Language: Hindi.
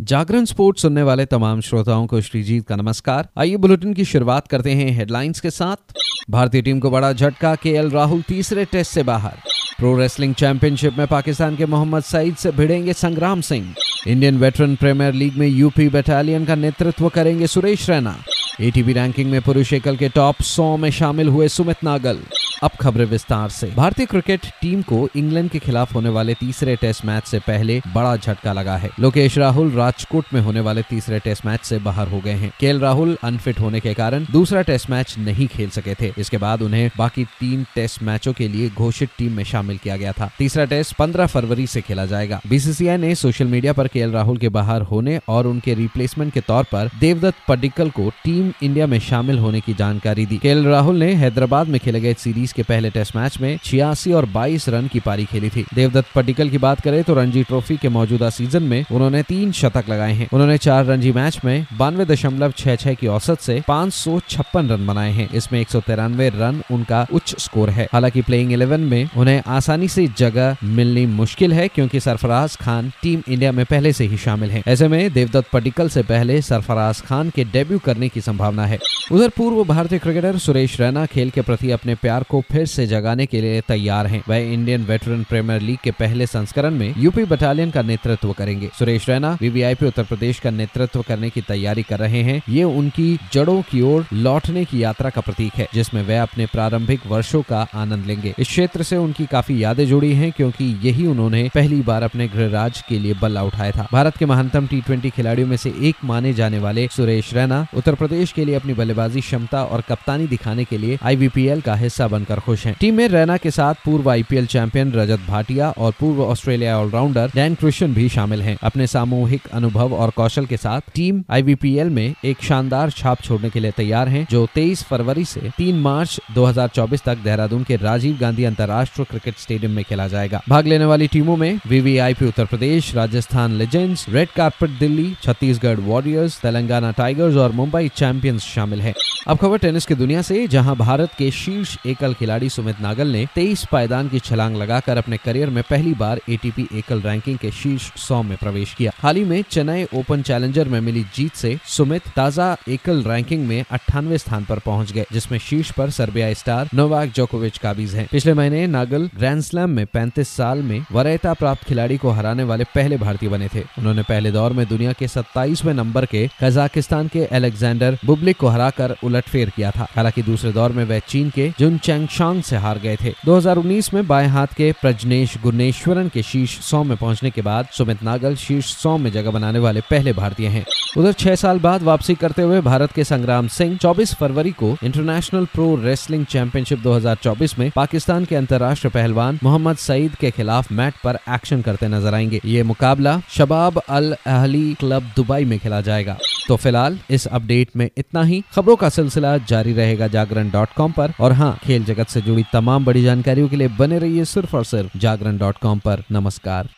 जागरण स्पोर्ट्स सुनने वाले तमाम श्रोताओं को श्रीजीत का नमस्कार। आइए बुलेटिन की शुरुआत करते हैं हेडलाइंस के साथ। भारतीय टीम को बड़ा झटका के एल राहुल तीसरे टेस्ट से बाहर। प्रो रेसलिंग चैंपियनशिप में पाकिस्तान के मोहम्मद सईद से भिड़ेंगे Sangram Singh. Indian veteran premier league में यूपी बटालियन का नेतृत्व करेंगे सुरेश रैना। एटीपी रैंकिंग में पुरुष एकल के टॉप सौ में शामिल हुए सुमित नागल। अब खबरें विस्तार से। भारतीय क्रिकेट टीम को इंग्लैंड के खिलाफ होने वाले तीसरे टेस्ट मैच से पहले बड़ा झटका लगा है। लोकेश राहुल राजकोट में होने वाले तीसरे टेस्ट मैच से बाहर हो गए हैं। केल राहुल अनफिट होने के कारण दूसरा टेस्ट मैच नहीं खेल सके थे। इसके बाद उन्हें बाकी तीन टेस्ट मैचों के लिए घोषित टीम में शामिल किया गया था। तीसरा टेस्ट पंद्रह फरवरी से खेला जाएगा। बीसीसीआई ने सोशल मीडिया पर के राहुल के बाहर होने और उनके रिप्लेसमेंट के तौर पर देवदत्त पडिक्कल को टीम इंडिया में शामिल होने की जानकारी दी। के राहुल ने हैदराबाद में खेले गए सीरीज़ सीरीज़ के पहले टेस्ट मैच में छियासी और 22 रन की पारी खेली थी। देवदत्त पटिकल की बात करें तो रणजी ट्रॉफी के मौजूदा सीज़न में उन्होंने तीन शतक लगाए हैं। उन्होंने चार रणजी मैच में बानवे दशमलव छह छह की औसत से पाँच सौ छप्पन रन बनाए हैं। इसमें एक सौ तिरानवे रन उनका उच्च स्कोर है। हालाँकि प्लेइंग इलेवन में उन्हें आसानी से जगह मिलनी मुश्किल है क्योंकि सरफराज खान टीम इंडिया में पहले से ही शामिल है। ऐसे में देवदत्त पटिकल से पहले सरफराज खान के डेब्यू करने की संभावना है। उधर पूर्व भारतीय क्रिकेटर सुरेश रैना खेल के प्रति अपने प्यार को फिर से जगाने के लिए तैयार हैं। वह इंडियन वेटरन प्रीमियर लीग के पहले संस्करण में यूपी बटालियन का नेतृत्व करेंगे। सुरेश रैना वीवीआईपी उत्तर प्रदेश का नेतृत्व करने की तैयारी कर रहे हैं। ये उनकी जड़ों की ओर लौटने की यात्रा का प्रतीक है, जिसमें वह अपने प्रारंभिक वर्षो का आनंद लेंगे। इस क्षेत्र से उनकी काफ़ी यादें जुड़ी हैं, क्योंकि यही उन्होंने पहली बार अपने गृह राज्य के लिए बल्ला उठाया था। भारत के महानतम टी खिलाड़ियों में से एक माने जाने वाले सुरेश रैना उत्तर प्रदेश के लिए अपनी बल्लेबाजी क्षमता और कप्तानी दिखाने के लिए आईवीपीएल का हिस्सा बनकर खुश हैं। टीम में रैना के साथ पूर्व आईपीएल चैंपियन रजत भाटिया और पूर्व ऑस्ट्रेलिया ऑलराउंडर डैन क्रिश्चियन भी शामिल हैं। अपने सामूहिक अनुभव और कौशल के साथ टीम आईवीपीएल में एक शानदार छाप छोड़ने के लिए तैयार है, जो तेईस फरवरी से तीन मार्च दो हज़ार चौबीस तक देहरादून के राजीव गांधी अंतर्राष्ट्रीय क्रिकेट स्टेडियम में खेला जाएगा भाग लेने वाली टीमों में VVIP Uttar Pradesh, Rajasthan legends, red carpet Delhi, Chhattisgarh warriors, Telangana tigers और मुंबई चैंपियंस शामिल है अब खबर टेनिस की दुनिया से, जहाँ भारत के शीर्ष एकल खिलाड़ी सुमित नागल ने 23 पायदान की छलांग लगाकर अपने करियर में पहली बार एटीपी एकल रैंकिंग के शीर्ष सौ में प्रवेश किया। हाल ही में चेन्नई ओपन चैलेंजर में मिली जीत से सुमित ताज़ा एकल रैंकिंग में अट्ठानवे स्थान पर पहुँच गए, जिसमें शीर्ष पर सर्बिया स्टार नोवाक जोकोविच काबिज हैं। पिछले महीने नागल ग्रैंड स्लैम में 35 साल में वरीयता प्राप्त खिलाड़ी को हराने वाले पहले भारतीय बने थे। उन्होंने पहले दौर में दुनिया के सत्ताईसवें नंबर के कजाकिस्तान के अलेक्जेंडर बुबलिक को हराकर उलटफेर किया था। हालाँकि दूसरे दौर में वह चीन के जुन चैंगशांग से हार गए थे। 2019 में बाएँ हाथ के प्रजनेश गुनेश्वरन के शीर्ष सौ में पहुँचने के बाद सुमित नागल शीर्ष सौ में जगह बनाने वाले पहले भारतीय हैं। उधर छह साल बाद वापसी करते हुए भारत के संग्राम सिंह 24 फरवरी को इंटरनेशनल प्रो रेसलिंग चैंपियनशिप 2024 में पाकिस्तान के अंतर्राष्ट्रीय पहलवान मोहम्मद सईद के खिलाफ मैट पर एक्शन करते नज़र आएँगे। ये मुकाबला शबाब अल अहली क्लब दुबई में खेला जाएगा। तो फ़िलहाल इस अपडेट में इतना ही। खबरों का सिलसिला जारी रहेगा जागरण डॉट कॉम और हाँ खेल जगत से जुड़ी तमाम बड़ी जानकारियों के लिए बने रहिए सिर्फ़ और सिर्फ़ जागरण डॉट कॉम पर। नमस्कार।